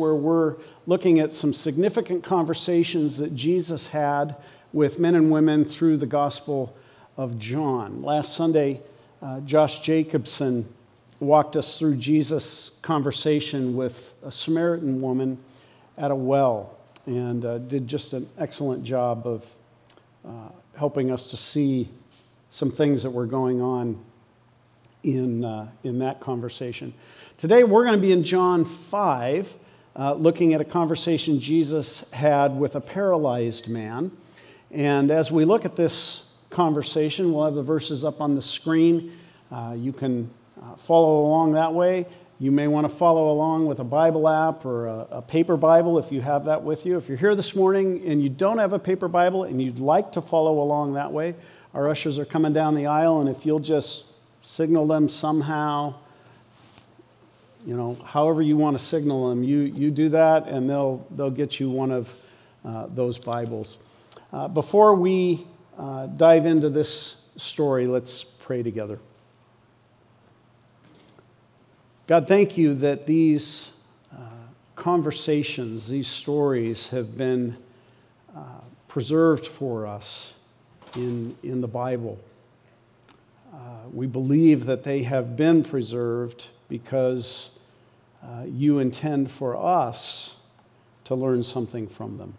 where we're looking at some significant conversations that Jesus had with men and women through the Gospel of John. Last Sunday, uh, Josh Jacobson walked us through Jesus' conversation with a Samaritan woman at a well and uh, did just an excellent job of uh, helping us to see some things that were going on in, uh, in that conversation. Today, we're going to be in John 5 uh, looking at a conversation Jesus had with a paralyzed man. And as we look at this conversation, we'll have the verses up on the screen. Uh, you can uh, follow along that way. You may want to follow along with a Bible app or a, a, paper Bible if you have that with you. If you're here this morning and you don't have a paper Bible and you'd like to follow along that way, our ushers are coming down the aisle, and if you'll just signal them somehow, you know, however you want to signal them, you, you do that, and they'll, they'll get you one of uh, those Bibles. Uh, before we uh, dive into this story, let's pray together. God, thank you that these uh, conversations, these stories have been uh, preserved for us in, in the Bible. Uh, we believe that they have been preserved because uh, you intend for us to learn something from them.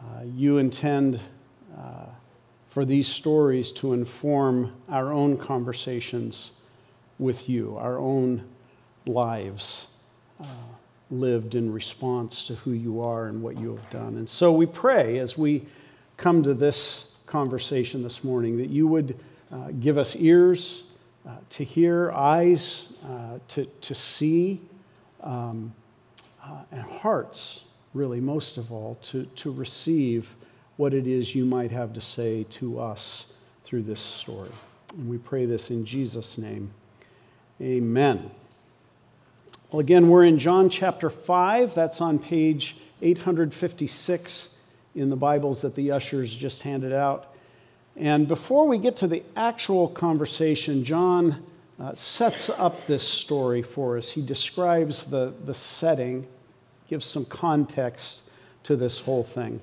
Uh, you intend uh, for these stories to inform our own conversations with you, our own lives uh, lived in response to who you are and what you have done. And so we pray as we come to this conversation this morning that you would uh, give us ears uh, to hear, eyes uh, to, to see, um, uh, and hearts, really, most of all, to, to receive what it is you might have to say to us through this story. And we pray this in Jesus' name. Amen. Well, again, we're in John chapter 5. That's on page 856 in the Bibles that the ushers just handed out. And before we get to the actual conversation, John uh, sets up this story for us. He describes the, the setting, gives some context to this whole thing.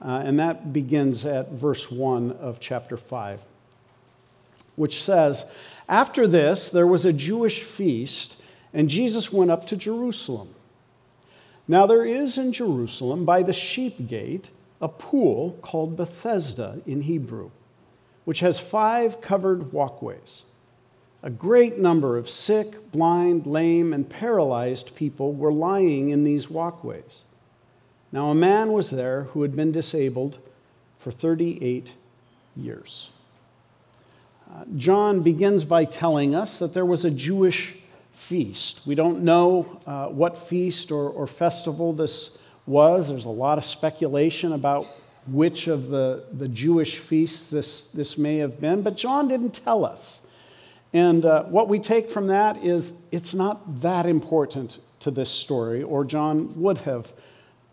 Uh, and that begins at verse 1 of chapter 5, which says, After this, there was a Jewish feast, and Jesus went up to Jerusalem. Now, there is in Jerusalem, by the sheep gate, a pool called Bethesda in Hebrew which has five covered walkways. A great number of sick, blind, lame, and paralyzed people were lying in these walkways. Now, a man was there who had been disabled for 38 years. Uh, John begins by telling us that there was a Jewish feast. We don't know uh, what feast or, or festival this was. There's a lot of speculation about which of the, the Jewish feasts this, this may have been, but John didn't tell us. And uh, what we take from that is it's not that important to this story, or John would have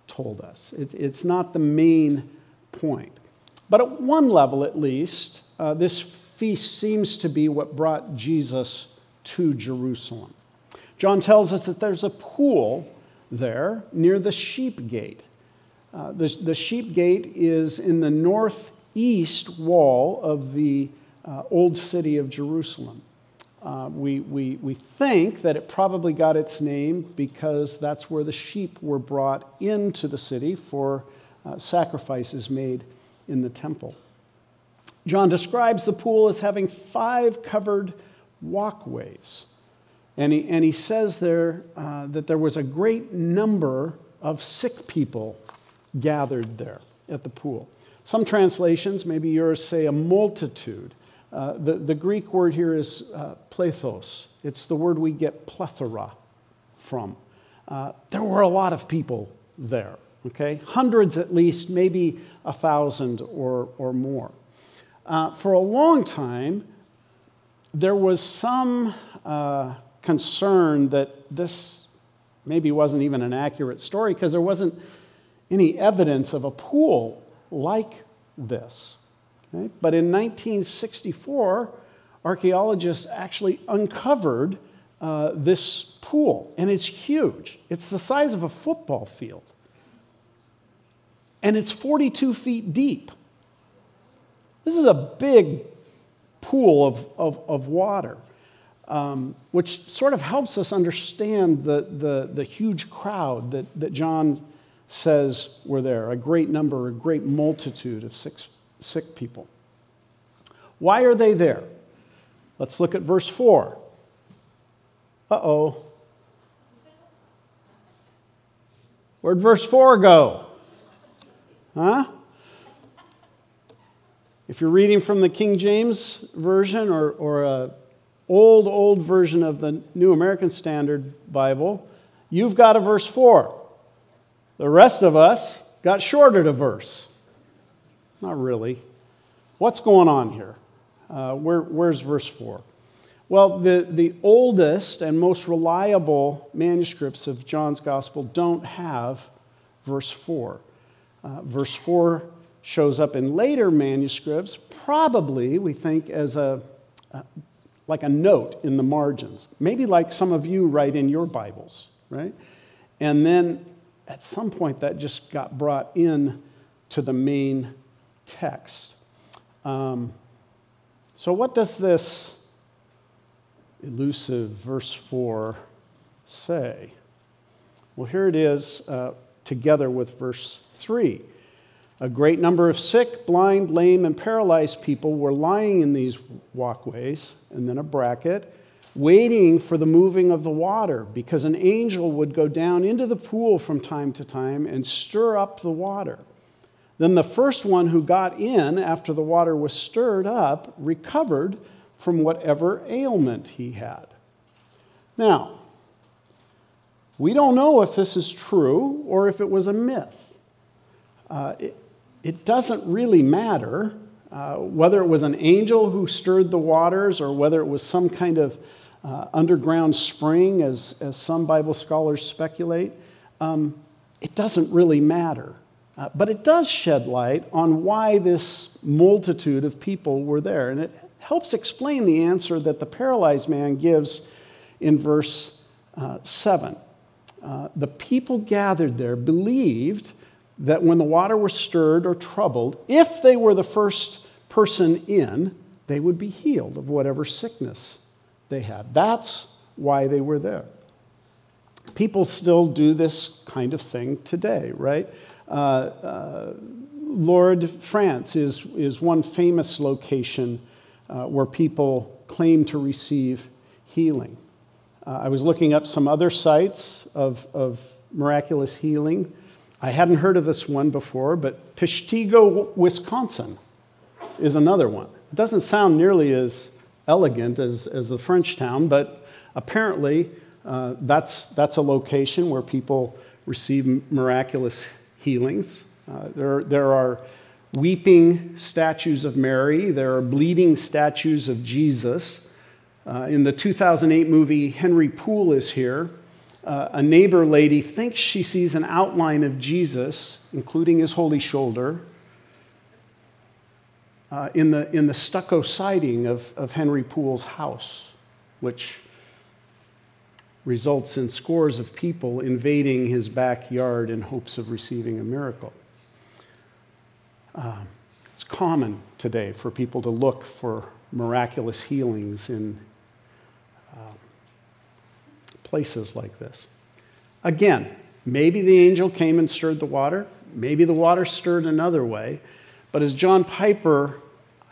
told us. It, it's not the main point. But at one level, at least, uh, this feast seems to be what brought Jesus to Jerusalem. John tells us that there's a pool there near the sheep gate. Uh, the, the sheep gate is in the northeast wall of the uh, old city of Jerusalem. Uh, we, we, we think that it probably got its name because that's where the sheep were brought into the city for uh, sacrifices made in the temple. John describes the pool as having five covered walkways. And he, and he says there uh, that there was a great number of sick people gathered there at the pool. Some translations, maybe yours, say a multitude. Uh, the, the Greek word here is uh, plethos. It's the word we get plethora from. Uh, there were a lot of people there, okay? Hundreds at least, maybe a thousand or, or more. Uh, for a long time, there was some uh, concern that this maybe wasn't even an accurate story because there wasn't any evidence of a pool like this. Okay? But in 1964, archaeologists actually uncovered uh, this pool, and it's huge. It's the size of a football field, and it's 42 feet deep. This is a big pool of, of, of water, um, which sort of helps us understand the, the, the huge crowd that, that John says were there a great number, a great multitude of sick, sick people. Why are they there? Let's look at verse 4. Uh oh. Where'd verse 4 go? Huh? If you're reading from the King James Version or, or a old, old version of the New American Standard Bible, you've got a verse 4. The rest of us got shorted a verse. Not really. What's going on here? Uh, where, where's verse 4? Well, the, the oldest and most reliable manuscripts of John's Gospel don't have verse 4. Uh, verse 4 shows up in later manuscripts, probably, we think, as a, like a note in the margins, maybe like some of you write in your Bibles, right? And then at some point that just got brought in to the main text. Um, so, what does this elusive verse 4 say? Well, here it is uh, together with verse 3. A great number of sick, blind, lame, and paralyzed people were lying in these walkways, and then a bracket, waiting for the moving of the water, because an angel would go down into the pool from time to time and stir up the water. Then the first one who got in after the water was stirred up recovered from whatever ailment he had. Now, we don't know if this is true or if it was a myth. Uh, it, it doesn't really matter uh, whether it was an angel who stirred the waters or whether it was some kind of uh, underground spring, as, as some Bible scholars speculate. Um, it doesn't really matter. Uh, but it does shed light on why this multitude of people were there. And it helps explain the answer that the paralyzed man gives in verse uh, 7. Uh, the people gathered there believed that when the water was stirred or troubled, if they were the first person in, they would be healed of whatever sickness they had. That's why they were there. People still do this kind of thing today, right? Uh, uh, Lourdes, France is, is one famous location uh, where people claim to receive healing. Uh, I was looking up some other sites of, of miraculous healing. I hadn't heard of this one before, but Peshtigo, Wisconsin is another one. It doesn't sound nearly as elegant as, as the French town, but apparently uh, that's, that's a location where people receive miraculous healings. Uh, there, there are weeping statues of Mary, there are bleeding statues of Jesus. Uh, in the 2008 movie, Henry Poole is here uh, a neighbor lady thinks she sees an outline of Jesus, including his holy shoulder, uh, in, the, in the stucco siding of, of Henry Poole's house, which results in scores of people invading his backyard in hopes of receiving a miracle. Uh, it's common today for people to look for miraculous healings in places like this. Again, maybe the angel came and stirred the water, maybe the water stirred another way, but as John Piper,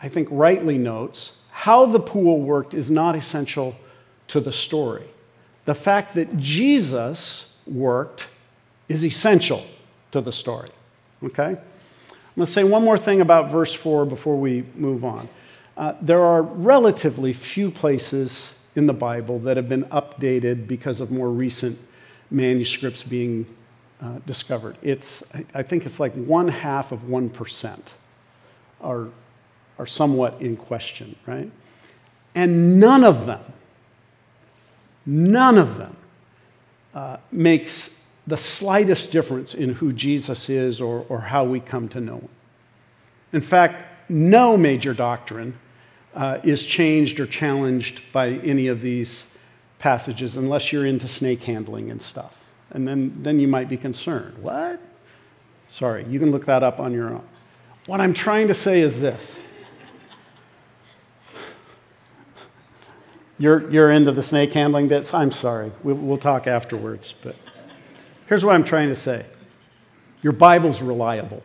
I think, rightly notes, how the pool worked is not essential to the story. The fact that Jesus worked is essential to the story. Okay? I'm going to say one more thing about verse 4 before we move on. Uh, there are relatively few places in the Bible that have been updated because of more recent manuscripts being uh, discovered. It's, I think it's like one half of 1% are, are somewhat in question, right? And none of them, none of them uh, makes the slightest difference in who Jesus is or, or how we come to know him. In fact, no major doctrine uh, is changed or challenged by any of these passages unless you're into snake handling and stuff. And then, then you might be concerned. What? Sorry, you can look that up on your own. What I'm trying to say is this. You're, you're into the snake handling bits? I'm sorry. We'll, we'll talk afterwards. But here's what I'm trying to say your Bible's reliable,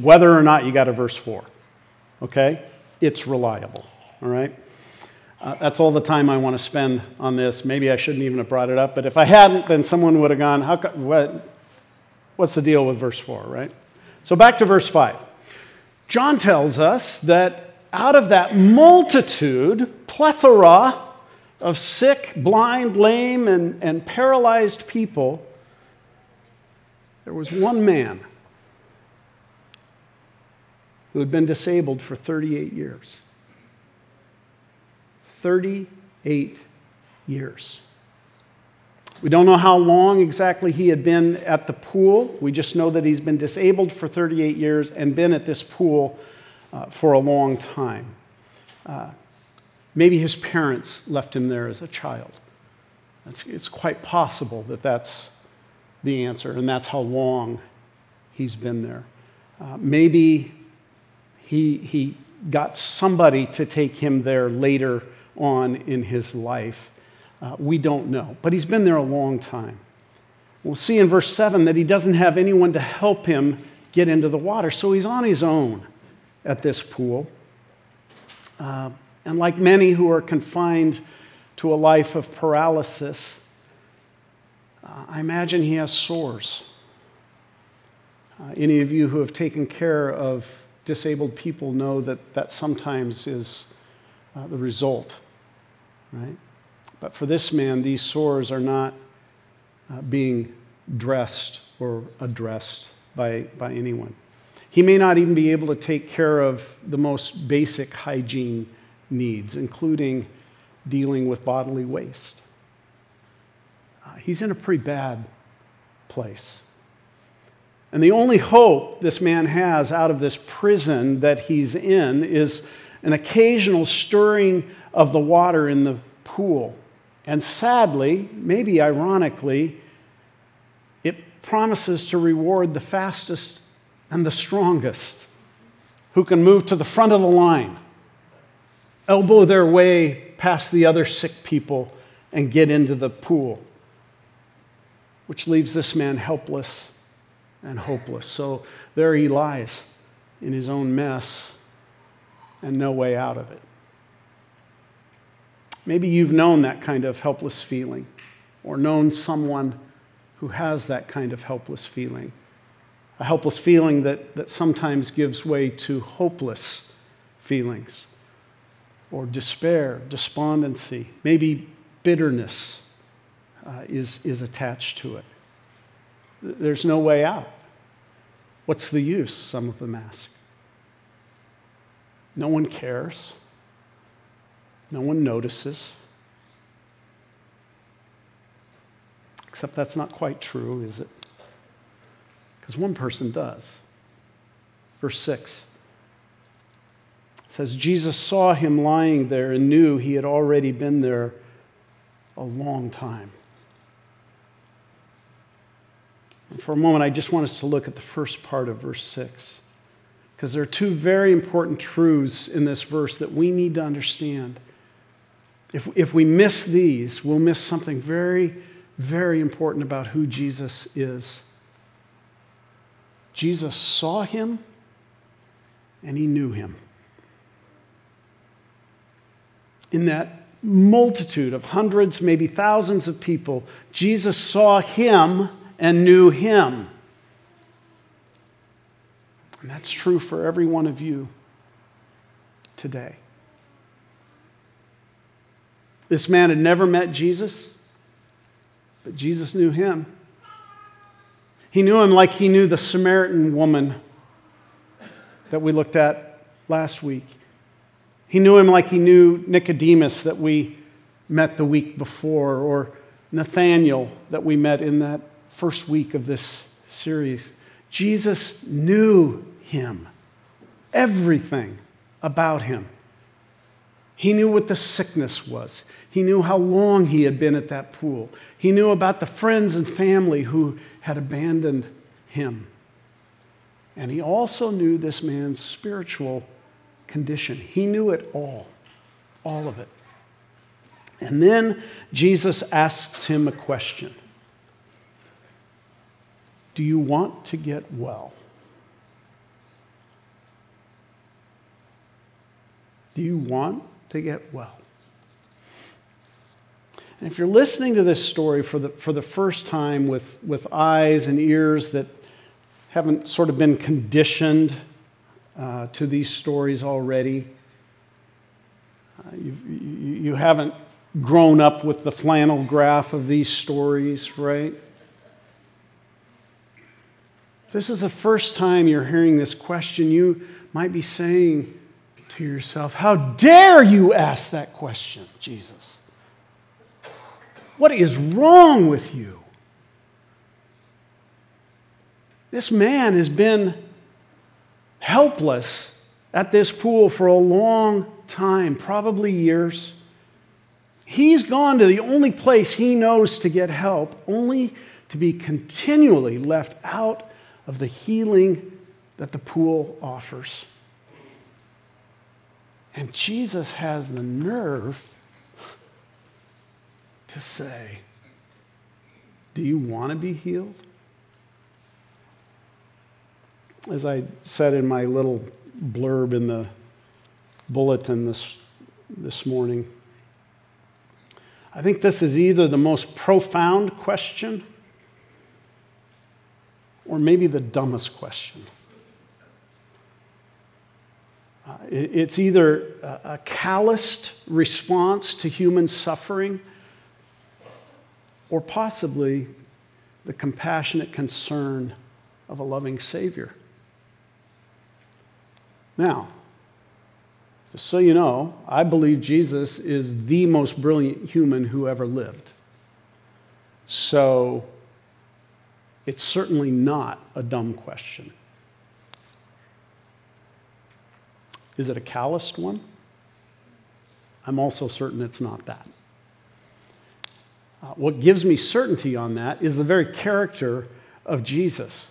whether or not you got a verse 4. Okay? It's reliable. All right? Uh, that's all the time I want to spend on this. Maybe I shouldn't even have brought it up, but if I hadn't, then someone would have gone, How, what, What's the deal with verse 4, right? So back to verse 5. John tells us that out of that multitude, plethora of sick, blind, lame, and, and paralyzed people, there was one man who had been disabled for 38 years. 38 years. We don't know how long exactly he had been at the pool. We just know that he's been disabled for 38 years and been at this pool uh, for a long time. Uh, maybe his parents left him there as a child. It's, it's quite possible that that's the answer, and that's how long he's been there. Uh, maybe he, he got somebody to take him there later on in his life. Uh, we don't know. But he's been there a long time. We'll see in verse 7 that he doesn't have anyone to help him get into the water, so he's on his own at this pool. Uh, and like many who are confined to a life of paralysis, uh, I imagine he has sores. Uh, any of you who have taken care of disabled people know that that sometimes is uh, the result, right? But for this man, these sores are not uh, being dressed or addressed by, by anyone. He may not even be able to take care of the most basic hygiene needs, including dealing with bodily waste. Uh, he's in a pretty bad place. And the only hope this man has out of this prison that he's in is an occasional stirring of the water in the pool. And sadly, maybe ironically, it promises to reward the fastest and the strongest who can move to the front of the line, elbow their way past the other sick people, and get into the pool, which leaves this man helpless and hopeless. So there he lies in his own mess and no way out of it. Maybe you've known that kind of helpless feeling or known someone who has that kind of helpless feeling. A helpless feeling that, that sometimes gives way to hopeless feelings or despair, despondency, maybe bitterness uh, is, is attached to it. There's no way out. What's the use? Some of them ask. No one cares. No one notices. Except that's not quite true, is it? Because one person does. Verse 6 says, Jesus saw him lying there and knew he had already been there a long time. And for a moment, I just want us to look at the first part of verse 6. Because there are two very important truths in this verse that we need to understand. If, if we miss these, we'll miss something very, very important about who Jesus is. Jesus saw him and he knew him. In that multitude of hundreds, maybe thousands of people, Jesus saw him and knew him. And that's true for every one of you today. This man had never met Jesus, but Jesus knew him. He knew him like he knew the Samaritan woman that we looked at last week. He knew him like he knew Nicodemus that we met the week before, or Nathaniel that we met in that first week of this series. Jesus knew him, everything about him. He knew what the sickness was. He knew how long he had been at that pool. He knew about the friends and family who had abandoned him. And he also knew this man's spiritual condition. He knew it all, all of it. And then Jesus asks him a question Do you want to get well? Do you want to get well? And if you're listening to this story for the, for the first time with, with eyes and ears that haven't sort of been conditioned uh, to these stories already, uh, you, you, haven't grown up with the flannel graph of these stories, right? This is the first time you're hearing this question, you might be saying to yourself, How dare you ask that question, Jesus? What is wrong with you? This man has been helpless at this pool for a long time, probably years. He's gone to the only place he knows to get help, only to be continually left out of the healing that the pool offers. And Jesus has the nerve to say, Do you want to be healed? As I said in my little blurb in the bulletin this, this morning, I think this is either the most profound question or maybe the dumbest question. Uh, it, it's either a, calloused response to human suffering or possibly the compassionate concern of a loving Savior. Now, just so you know, I believe Jesus is the most brilliant human who ever lived. So it's certainly not a dumb question. Is it a calloused one? I'm also certain it's not that. Uh, what gives me certainty on that is the very character of Jesus.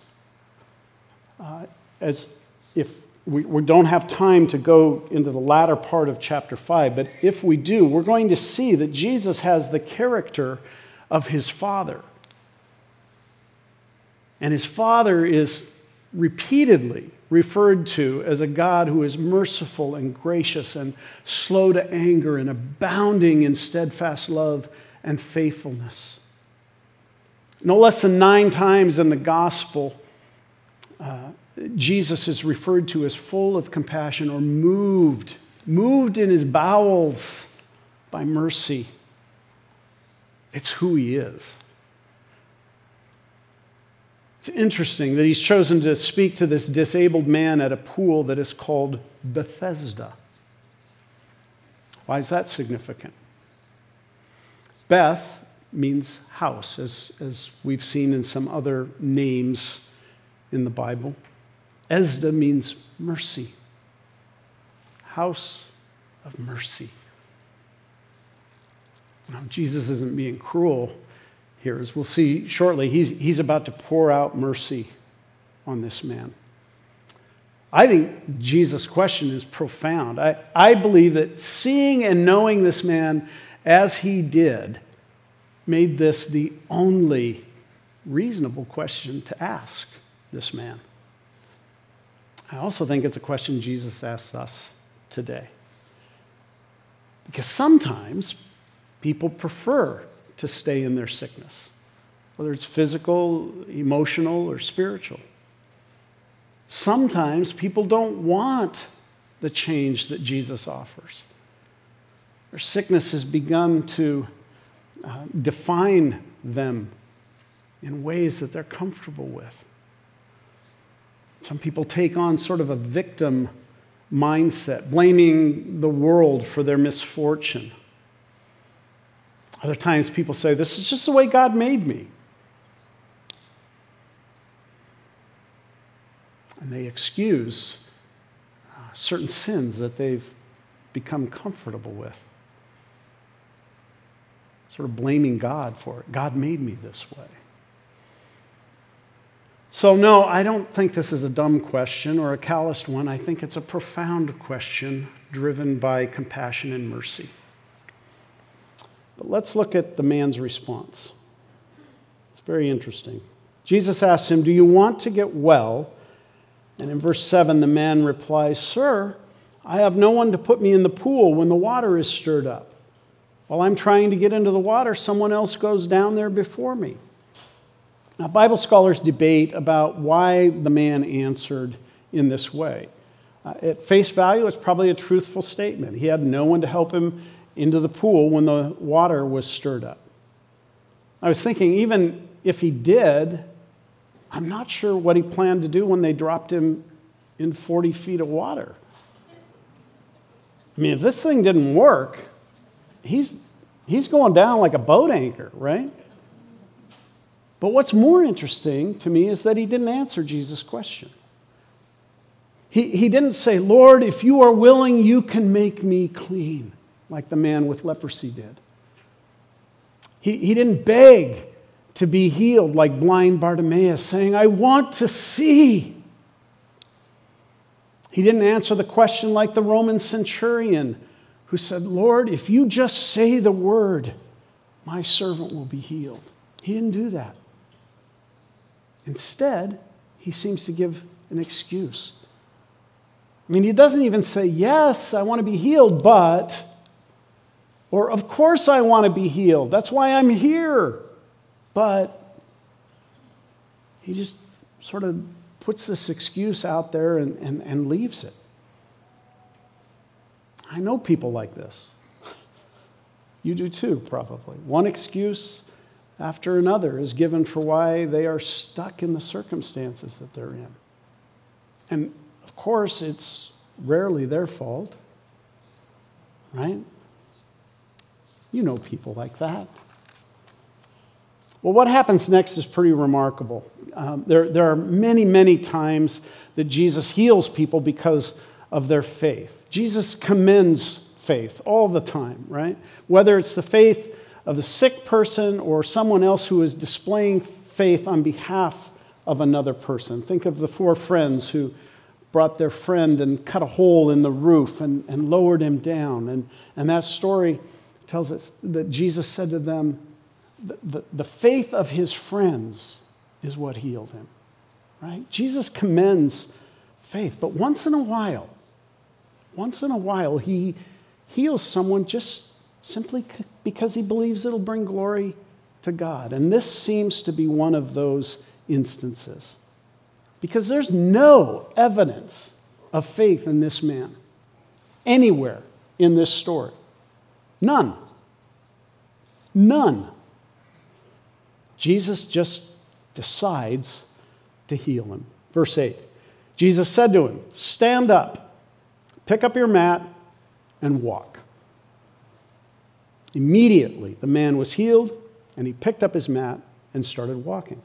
Uh, as if we, we don't have time to go into the latter part of chapter 5, but if we do, we're going to see that Jesus has the character of his Father. And his Father is repeatedly referred to as a God who is merciful and gracious and slow to anger and abounding in steadfast love and faithfulness. No less than nine times in the gospel, uh, Jesus is referred to as full of compassion or moved, moved in his bowels by mercy. It's who he is. It's interesting that he's chosen to speak to this disabled man at a pool that is called Bethesda. Why is that significant? Beth means house, as, as we've seen in some other names in the Bible. Esda means mercy, house of mercy. Now, Jesus isn't being cruel here, as we'll see shortly. He's, he's about to pour out mercy on this man. I think Jesus' question is profound. I, I believe that seeing and knowing this man as he did, made this the only reasonable question to ask this man. I also think it's a question Jesus asks us today. Because sometimes people prefer to stay in their sickness, whether it's physical, emotional, or spiritual. Sometimes people don't want the change that Jesus offers. Their sickness has begun to uh, define them in ways that they're comfortable with. Some people take on sort of a victim mindset, blaming the world for their misfortune. Other times people say, This is just the way God made me. And they excuse uh, certain sins that they've become comfortable with. Sort of blaming God for it. God made me this way. So, no, I don't think this is a dumb question or a calloused one. I think it's a profound question driven by compassion and mercy. But let's look at the man's response. It's very interesting. Jesus asks him, Do you want to get well? And in verse 7, the man replies, Sir, I have no one to put me in the pool when the water is stirred up. While I'm trying to get into the water, someone else goes down there before me. Now, Bible scholars debate about why the man answered in this way. Uh, at face value, it's probably a truthful statement. He had no one to help him into the pool when the water was stirred up. I was thinking, even if he did, I'm not sure what he planned to do when they dropped him in 40 feet of water. I mean, if this thing didn't work, he's, he's going down like a boat anchor, right? But what's more interesting to me is that he didn't answer Jesus' question. He, he didn't say, Lord, if you are willing, you can make me clean, like the man with leprosy did. He, he didn't beg to be healed, like blind Bartimaeus, saying, I want to see. He didn't answer the question like the Roman centurion who said, Lord, if you just say the word, my servant will be healed. He didn't do that. Instead, he seems to give an excuse. I mean, he doesn't even say, Yes, I want to be healed, but, or Of course I want to be healed. That's why I'm here. But he just sort of puts this excuse out there and, and, and leaves it. I know people like this. You do too, probably. One excuse after another is given for why they are stuck in the circumstances that they're in. And of course, it's rarely their fault, right? You know people like that. Well, what happens next is pretty remarkable. Um, there, there are many, many times that Jesus heals people because of their faith. Jesus commends faith all the time, right? Whether it's the faith of the sick person or someone else who is displaying faith on behalf of another person. Think of the four friends who brought their friend and cut a hole in the roof and, and lowered him down. And, and that story tells us that Jesus said to them, the, the, the faith of his friends is what healed him, right? Jesus commends faith, but once in a while, once in a while, he heals someone just simply because he believes it'll bring glory to God. And this seems to be one of those instances. Because there's no evidence of faith in this man anywhere in this story. None. None. Jesus just decides to heal him. Verse 8 Jesus said to him, Stand up, pick up your mat, and walk. Immediately, the man was healed, and he picked up his mat and started walking.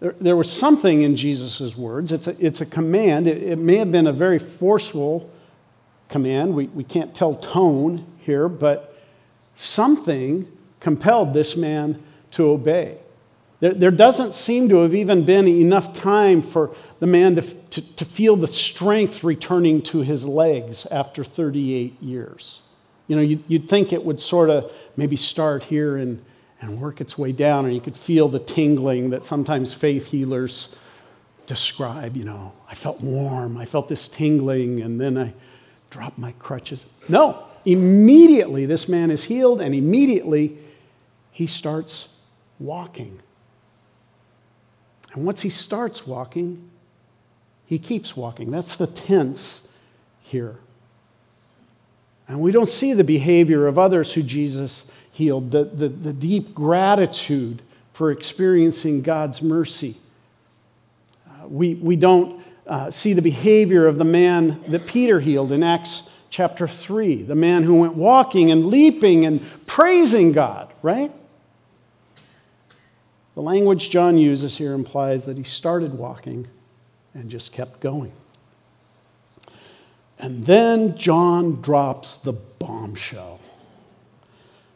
There, there was something in Jesus' words. It's a, it's a command. It, it may have been a very forceful command. We, we can't tell tone here, but something compelled this man to obey. There, there doesn't seem to have even been enough time for the man to, to, to feel the strength returning to his legs after 38 years. You know, you'd, you'd think it would sort of maybe start here and, and work its way down, and you could feel the tingling that sometimes faith healers describe. You know, I felt warm, I felt this tingling, and then I dropped my crutches. No, immediately this man is healed, and immediately he starts walking. And once he starts walking, he keeps walking. That's the tense here. And we don't see the behavior of others who Jesus healed, the, the, the deep gratitude for experiencing God's mercy. Uh, we, we don't uh, see the behavior of the man that Peter healed in Acts chapter 3, the man who went walking and leaping and praising God, right? The language John uses here implies that he started walking and just kept going. And then John drops the bombshell.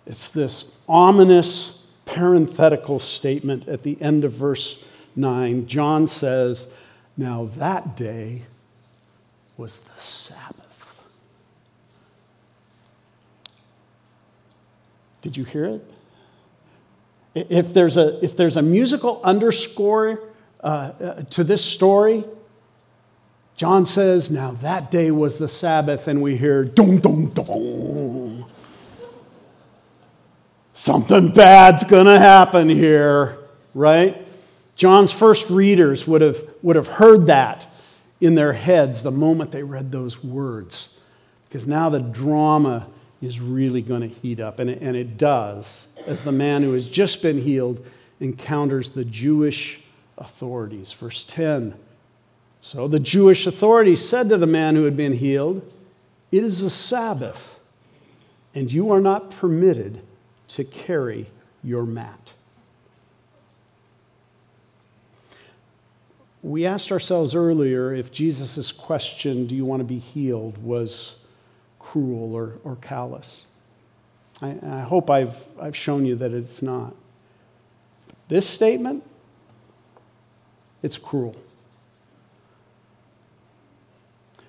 It's this ominous parenthetical statement at the end of verse 9. John says, Now that day was the Sabbath. Did you hear it? If there's a, if there's a musical underscore uh, uh, to this story, John says, Now that day was the Sabbath, and we hear dong, dong, dong. Something bad's gonna happen here, right? John's first readers would have, would have heard that in their heads the moment they read those words. Because now the drama is really going to heat up, and it, and it does, as the man who has just been healed encounters the Jewish authorities. Verse 10 So the Jewish authorities said to the man who had been healed, It is a Sabbath, and you are not permitted to carry your mat. We asked ourselves earlier if Jesus' question, Do you want to be healed, was cruel or, or callous. I, I hope I've, I've shown you that it's not. This statement, it's cruel.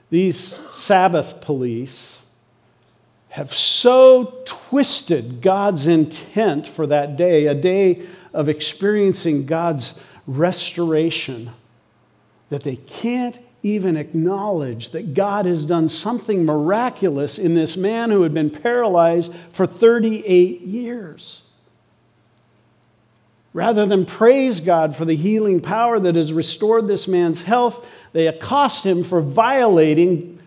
These Sabbath police have so twisted God's intent for that day, a day of experiencing God's restoration, that they can't even acknowledge that God has done something miraculous in this man who had been paralyzed for 38 years. Rather than praise God for the healing power that has restored this man's health, they accost him for violating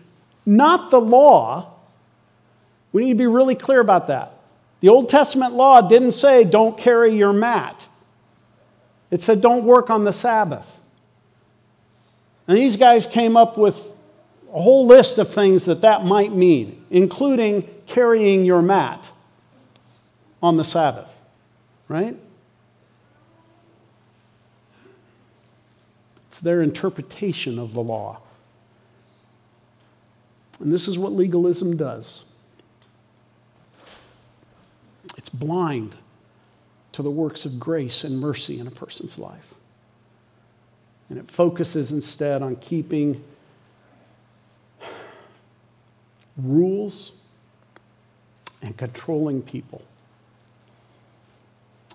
not the law. We need to be really clear about that. The Old Testament law didn't say, don't carry your mat, it said, don't work on the Sabbath. And these guys came up with a whole list of things that that might mean, including carrying your mat on the Sabbath, right? It's their interpretation of the law. And this is what legalism does it's blind to the works of grace and mercy in a person's life. And it focuses instead on keeping rules and controlling people.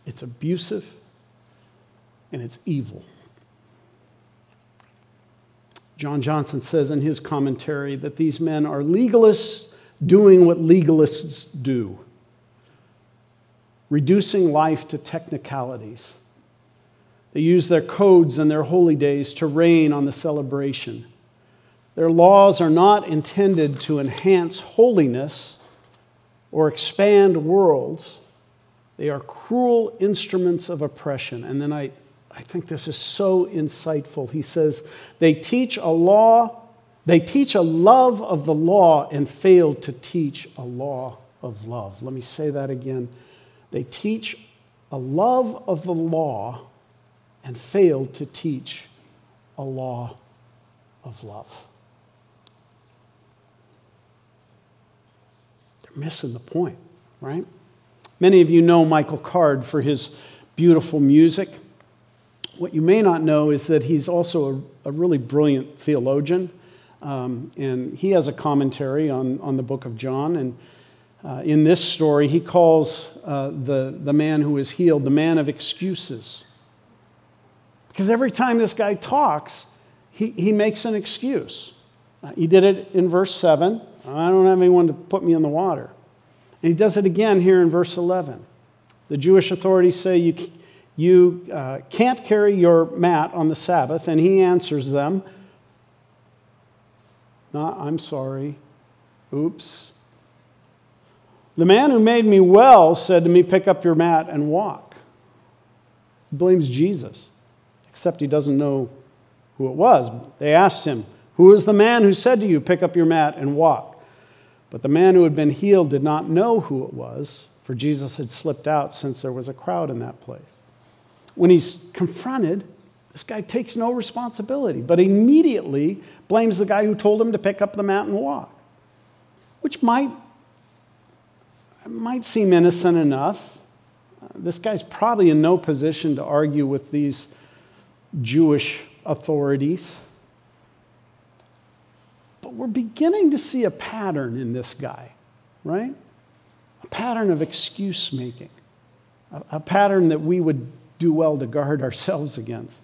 It's abusive and it's evil. John Johnson says in his commentary that these men are legalists doing what legalists do, reducing life to technicalities they use their codes and their holy days to rain on the celebration. Their laws are not intended to enhance holiness or expand worlds. They are cruel instruments of oppression. And then I, I think this is so insightful. He says, they teach a law, they teach a love of the law and fail to teach a law of love. Let me say that again. They teach a love of the law and failed to teach a law of love. They're missing the point, right? Many of you know Michael Card for his beautiful music. What you may not know is that he's also a, a really brilliant theologian. Um, and he has a commentary on, on the book of John. And uh, in this story, he calls uh, the, the man who is healed the man of excuses. Because every time this guy talks, he, he makes an excuse. Uh, he did it in verse 7. I don't have anyone to put me in the water. And he does it again here in verse 11. The Jewish authorities say you, you uh, can't carry your mat on the Sabbath, and he answers them, no, I'm sorry. Oops. The man who made me well said to me, Pick up your mat and walk. He blames Jesus except he doesn't know who it was. They asked him, Who is the man who said to you, Pick up your mat and walk? But the man who had been healed did not know who it was, for Jesus had slipped out since there was a crowd in that place. When he's confronted, This guy takes no responsibility, but immediately blames the guy who told him to pick up the mat and walk, which might, might seem innocent enough. Uh, this guy's probably in no position to argue with these Jewish authorities. But we're beginning to see a pattern in this guy, right? A pattern of excuse making, a, a pattern that we would do well to guard ourselves against.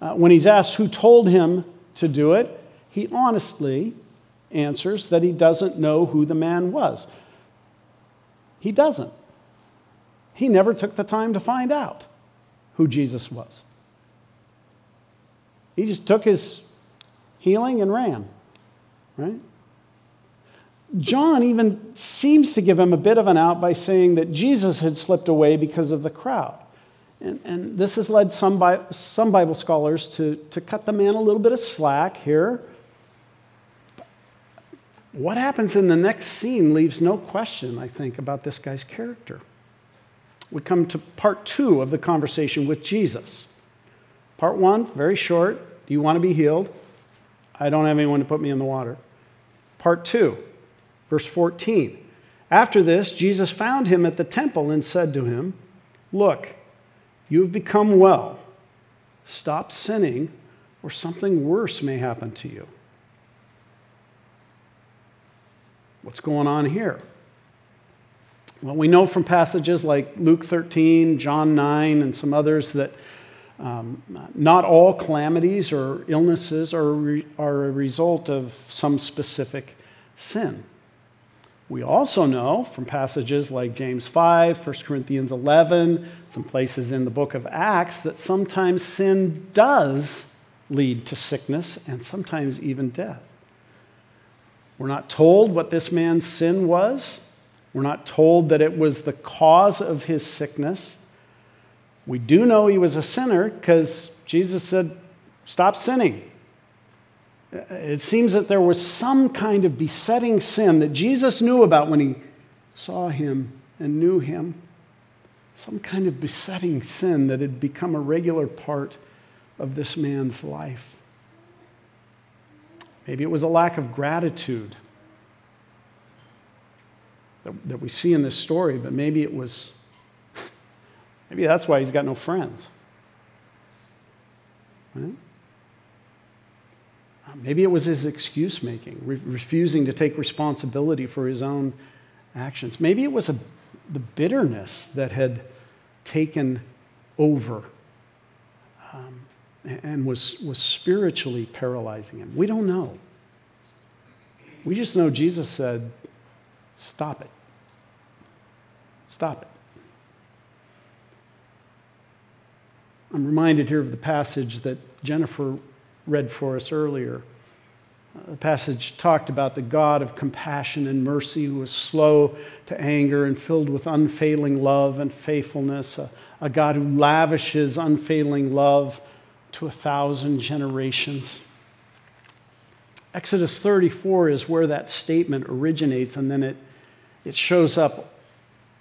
Uh, when he's asked who told him to do it, he honestly answers that he doesn't know who the man was. He doesn't. He never took the time to find out who Jesus was. He just took his healing and ran, right? John even seems to give him a bit of an out by saying that Jesus had slipped away because of the crowd. And, and this has led some, Bi- some Bible scholars to, to cut the man a little bit of slack here. What happens in the next scene leaves no question, I think, about this guy's character. We come to part two of the conversation with Jesus. Part one, very short. Do you want to be healed? I don't have anyone to put me in the water. Part two, verse 14. After this, Jesus found him at the temple and said to him, Look, you have become well. Stop sinning, or something worse may happen to you. What's going on here? Well, we know from passages like Luke 13, John 9, and some others that um, not all calamities or illnesses are, are a result of some specific sin. We also know from passages like James 5, 1 Corinthians 11, some places in the book of Acts, that sometimes sin does lead to sickness and sometimes even death. We're not told what this man's sin was. We're not told that it was the cause of his sickness. We do know he was a sinner because Jesus said, Stop sinning. It seems that there was some kind of besetting sin that Jesus knew about when he saw him and knew him. Some kind of besetting sin that had become a regular part of this man's life. Maybe it was a lack of gratitude that, we see in this story, but maybe it was, maybe that's why he's got no friends. Right? Maybe it was his excuse making, re- refusing to take responsibility for his own actions. Maybe it was a, the bitterness that had taken over um, and was, was spiritually paralyzing him. We don't know. We just know Jesus said, Stop it. Stop it. I'm reminded here of the passage that Jennifer read for us earlier. Uh, the passage talked about the God of compassion and mercy who is slow to anger and filled with unfailing love and faithfulness, a, a God who lavishes unfailing love to a thousand generations. Exodus 34 is where that statement originates, and then it, it shows up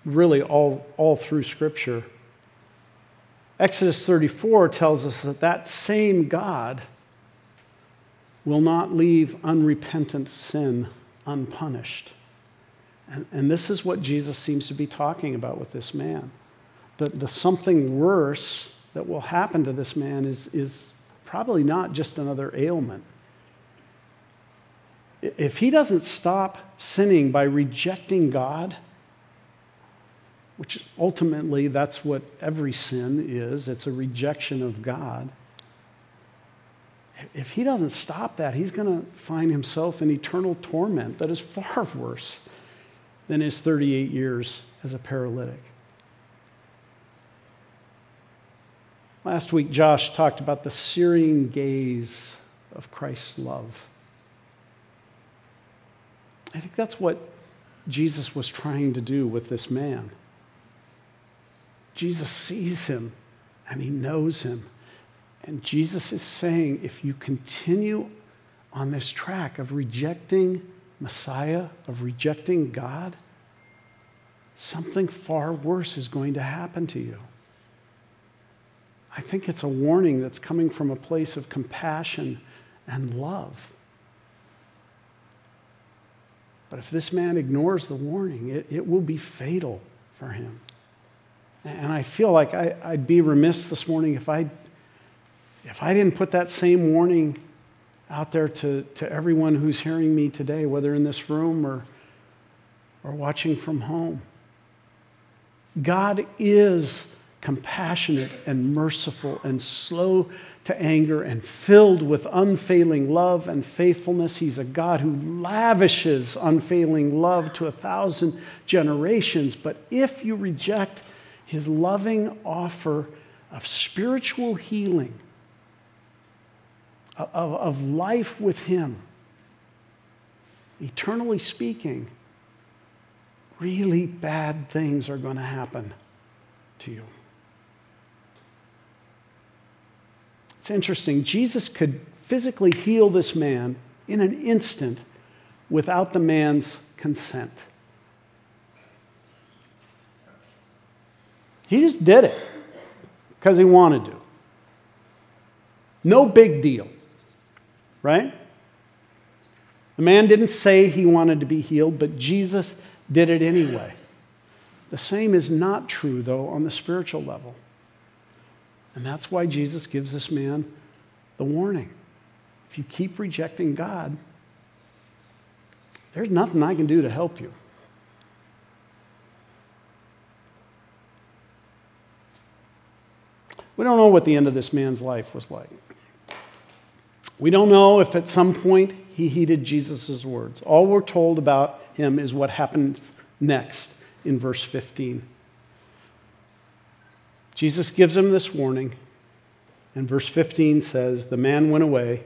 really all, all through Scripture. Exodus 34 tells us that that same God will not leave unrepentant sin unpunished. And, and this is what Jesus seems to be talking about with this man. The, the something worse that will happen to this man is, is probably not just another ailment. If he doesn't stop sinning by rejecting God, which ultimately that's what every sin is it's a rejection of God if he doesn't stop that, he's going to find himself in eternal torment that is far worse than his 38 years as a paralytic. Last week, Josh talked about the searing gaze of Christ's love. I think that's what Jesus was trying to do with this man. Jesus sees him and he knows him and Jesus is saying if you continue on this track of rejecting Messiah, of rejecting God, something far worse is going to happen to you. I think it's a warning that's coming from a place of compassion and love. But if this man ignores the warning, it, it will be fatal for him. And I feel like I, would be remiss this morning if I, if I didn't put that same warning out there to, to everyone who's hearing me today, whether in this room or, or watching from home. God is compassionate and merciful and slow to anger and filled with unfailing love and faithfulness. He's a God who lavishes unfailing love to a thousand generations. But if you reject his loving offer of spiritual healing, of, of life with him, eternally speaking, really bad things are going to happen to you. It's interesting. Jesus could physically heal this man in an instant without the man's consent. He just did it because he wanted to. No big deal, right? The man didn't say he wanted to be healed, but Jesus did it anyway. The same is not true, though, on the spiritual level. And that's why Jesus gives this man the warning. If you keep rejecting God, there's nothing I can do to help you. We don't know what the end of this man's life was like. We don't know if at some point he heeded Jesus' words. All we're told about him is what happens next in verse 15. Jesus gives him this warning, and verse 15 says The man went away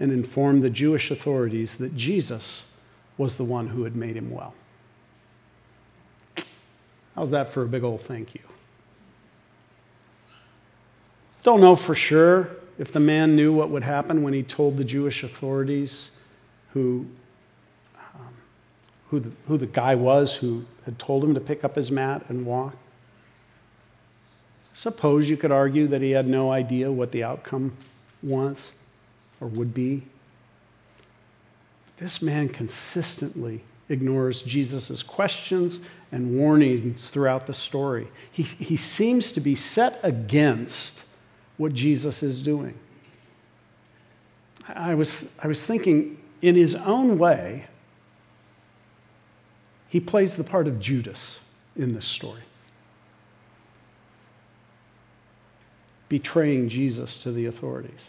and informed the Jewish authorities that Jesus was the one who had made him well. How's that for a big old thank you? Don't know for sure if the man knew what would happen when he told the Jewish authorities who, um, who, the, who the guy was who had told him to pick up his mat and walk. Suppose you could argue that he had no idea what the outcome was or would be. This man consistently ignores Jesus' questions and warnings throughout the story. He, he seems to be set against what Jesus is doing. I was, I was thinking, in his own way, he plays the part of Judas in this story. betraying Jesus to the authorities.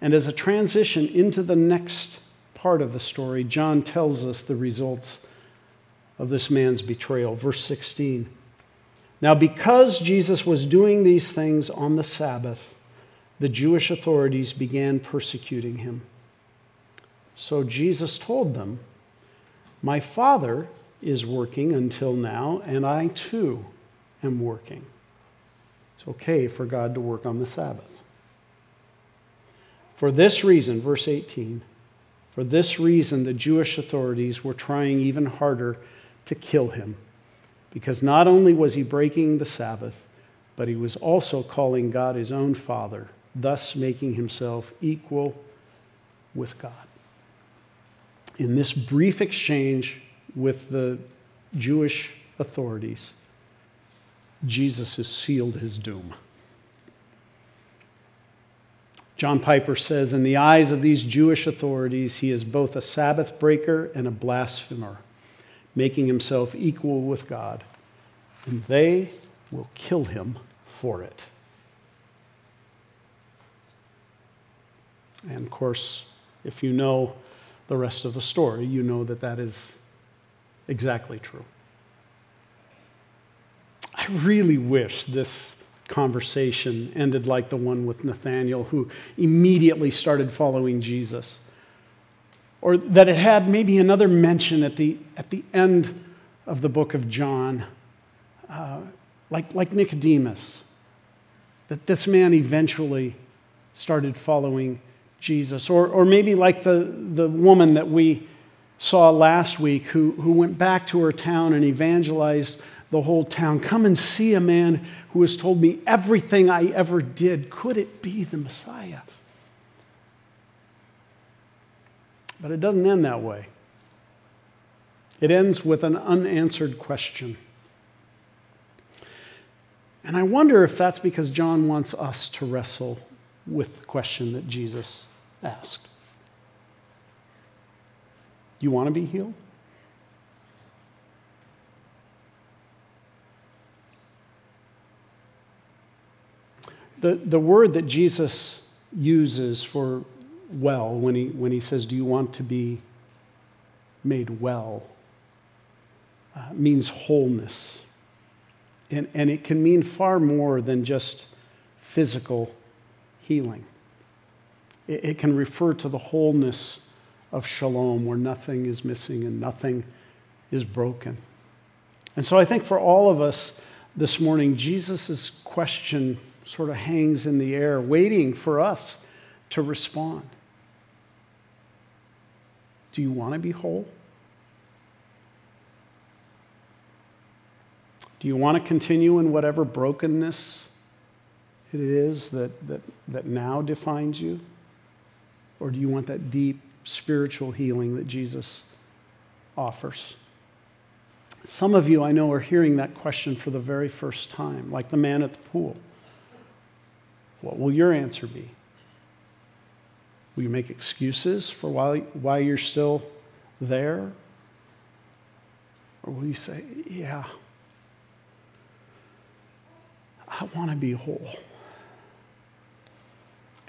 And as a transition into the next part of the story, John tells us the results of this man's betrayal. Verse 16. Now, because Jesus was doing these things on the Sabbath, the Jewish authorities began persecuting him. So Jesus told them, My Father is working until now, and I too am working. It's okay for God to work on the Sabbath. For this reason, verse 18, for this reason, the Jewish authorities were trying even harder to kill him, because not only was he breaking the Sabbath, but he was also calling God his own Father, thus making himself equal with God. In this brief exchange with the Jewish authorities, Jesus has sealed his doom. John Piper says, In the eyes of these Jewish authorities, he is both a Sabbath breaker and a blasphemer, making himself equal with God, and they will kill him for it. And of course, if you know the rest of the story, you know that that is exactly true. I really wish this conversation ended like the one with Nathanael, who immediately started following Jesus. Or that it had maybe another mention at the, at the end of the book of John, uh, like, like Nicodemus, that this man eventually started following Jesus. Or, or maybe like the, the woman that we saw last week who, who went back to her town and evangelized the whole town. Come and see a man who has told me everything I ever did. Could it be the Messiah? But it doesn't end that way. It ends with an unanswered question. And I wonder if that's because John wants us to wrestle with the question that Jesus asked. You want to be healed? The, the word that Jesus uses for well when he, when he says, Do you want to be made well? Uh, means wholeness. And, and it can mean far more than just physical healing. It, it can refer to the wholeness of shalom, where nothing is missing and nothing is broken. And so I think for all of us this morning, Jesus' question sort of hangs in the air, waiting for us to respond. Do you want to be whole? Do you want to continue in whatever brokenness it is that, that, that now defines you? Or do you want that deep spiritual healing that Jesus offers? Some of you, I know, are hearing that question for the very first time, like the man at the pool. What will your answer be? Will you make excuses for why, why you're still there? Or will you say, Yeah, I want to be whole.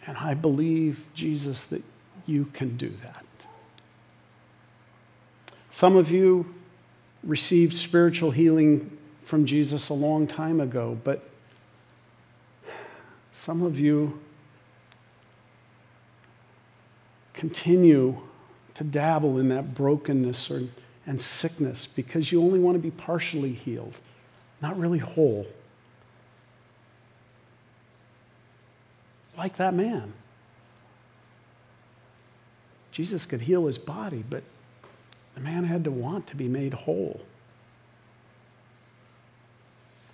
And I believe, Jesus, that you can do that. Some of you received spiritual healing from Jesus a long time ago, but some of you continue to dabble in that brokenness or, and sickness because you only want to be partially healed, not really whole. Like that man. Jesus could heal his body, but the man had to want to be made whole.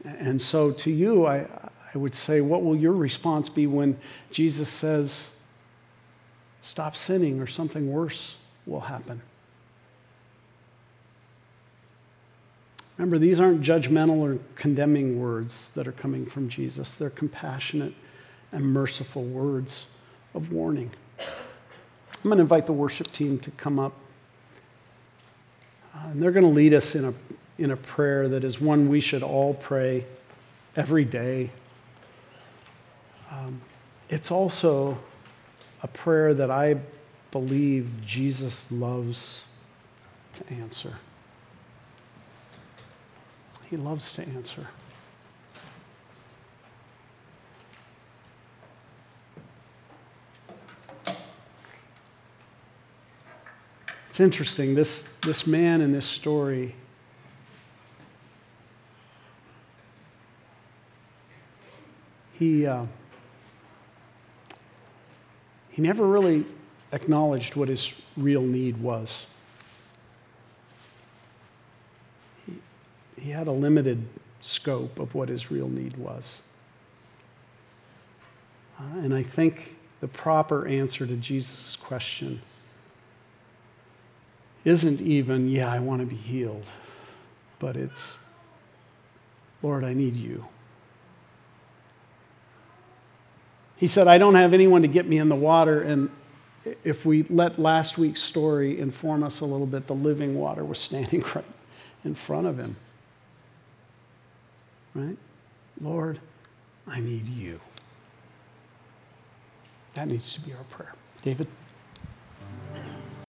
And so to you, I, I would say, what will your response be when Jesus says, stop sinning or something worse will happen? Remember, these aren't judgmental or condemning words that are coming from Jesus. They're compassionate and merciful words of warning. I'm going to invite the worship team to come up. Uh, and they're going to lead us in a, in a prayer that is one we should all pray every day um, it's also a prayer that I believe Jesus loves to answer. He loves to answer. It's interesting, this, this man in this story he, uh, he never really acknowledged what his real need was. He, he had a limited scope of what his real need was. Uh, and I think the proper answer to Jesus' question isn't even, yeah, I want to be healed, but it's, Lord, I need you. He said, I don't have anyone to get me in the water. And if we let last week's story inform us a little bit, the living water was standing right in front of him. Right? Lord, I need you. That needs to be our prayer. David?